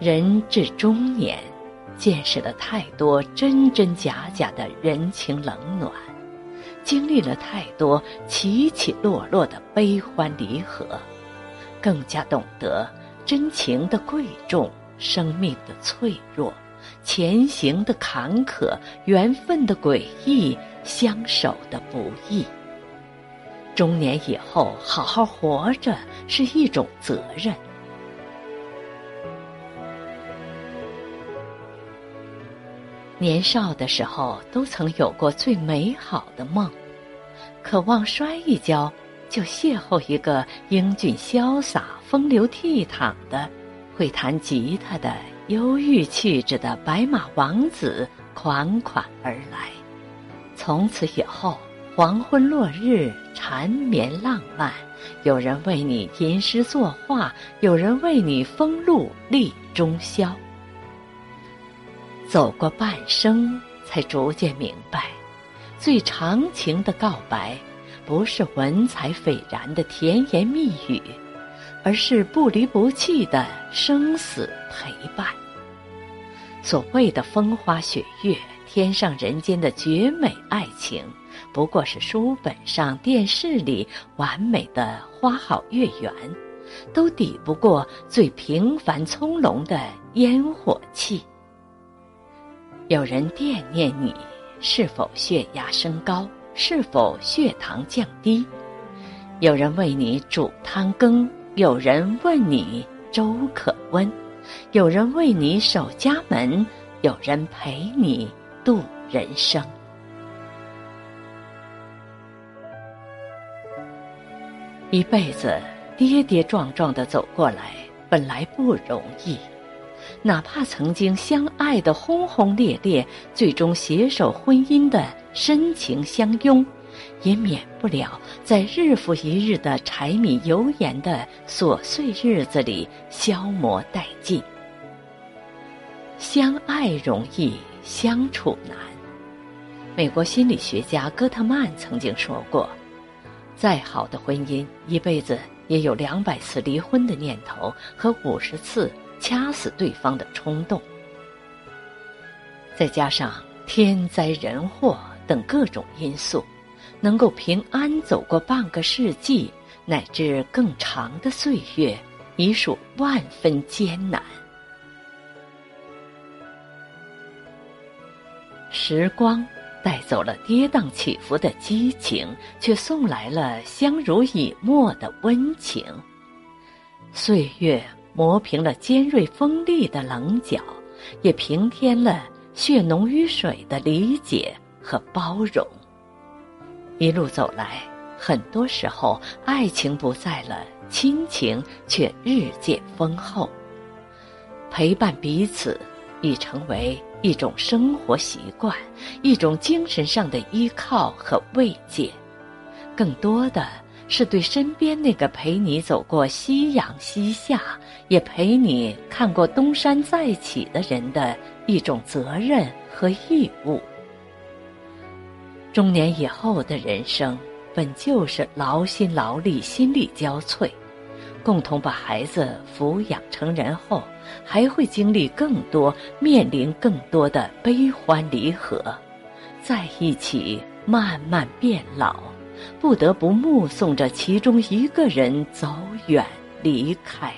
人至中年，见识了太多真真假假的人情冷暖，经历了太多起起落落的悲欢离合，更加懂得真情的贵重，生命的脆弱。前行的坎坷，缘分的诡异，相守的不易。中年以后，好好活着是一种责任。年少的时候，都曾有过最美好的梦，渴望摔一跤就邂逅一个英俊潇洒、风流倜傥的，会弹吉他的。忧郁气质的白马王子款款而来，从此以后，黄昏落日缠绵浪漫，有人为你吟诗作画，有人为你风露立中宵。走过半生，才逐渐明白，最长情的告白，不是文采斐然的甜言蜜语。而是不离不弃的生死陪伴。所谓的风花雪月、天上人间的绝美爱情，不过是书本上、电视里完美的花好月圆，都抵不过最平凡葱茏的烟火气。有人惦念你，是否血压升高？是否血糖降低？有人为你煮汤羹。有人问你粥可温，有人为你守家门，有人陪你度人生。一辈子跌跌撞撞的走过来，本来不容易。哪怕曾经相爱的轰轰烈烈，最终携手婚姻的深情相拥。也免不了在日复一日的柴米油盐的琐碎日子里消磨殆尽。相爱容易相处难。美国心理学家戈特曼曾经说过：“再好的婚姻，一辈子也有两百次离婚的念头和五十次掐死对方的冲动。”再加上天灾人祸等各种因素。能够平安走过半个世纪乃至更长的岁月，已属万分艰难。时光带走了跌宕起伏的激情，却送来了相濡以沫的温情。岁月磨平了尖锐锋利的棱角，也平添了血浓于水的理解和包容。一路走来，很多时候爱情不在了，亲情却日渐丰厚。陪伴彼此已成为一种生活习惯，一种精神上的依靠和慰藉。更多的是对身边那个陪你走过夕阳西下，也陪你看过东山再起的人的一种责任和义务。中年以后的人生，本就是劳心劳力、心力交瘁。共同把孩子抚养成人后，还会经历更多、面临更多的悲欢离合，在一起慢慢变老，不得不目送着其中一个人走远离开。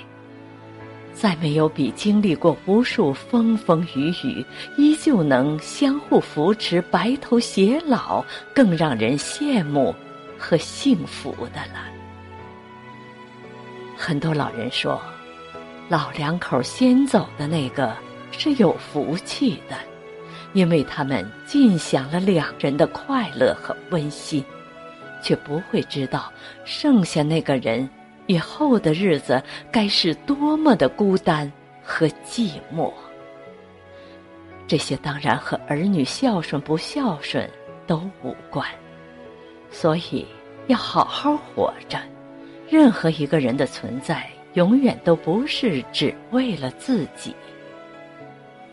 再没有比经历过无数风风雨雨，依旧能相互扶持、白头偕老，更让人羡慕和幸福的了。很多老人说，老两口先走的那个是有福气的，因为他们尽享了两人的快乐和温馨，却不会知道剩下那个人。以后的日子该是多么的孤单和寂寞。这些当然和儿女孝顺不孝顺都无关，所以要好好活着。任何一个人的存在，永远都不是只为了自己。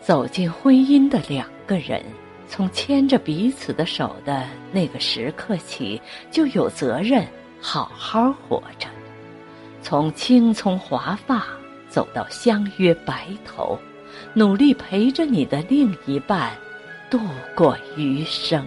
走进婚姻的两个人，从牵着彼此的手的那个时刻起，就有责任好好活着。从青葱华发走到相约白头，努力陪着你的另一半度过余生。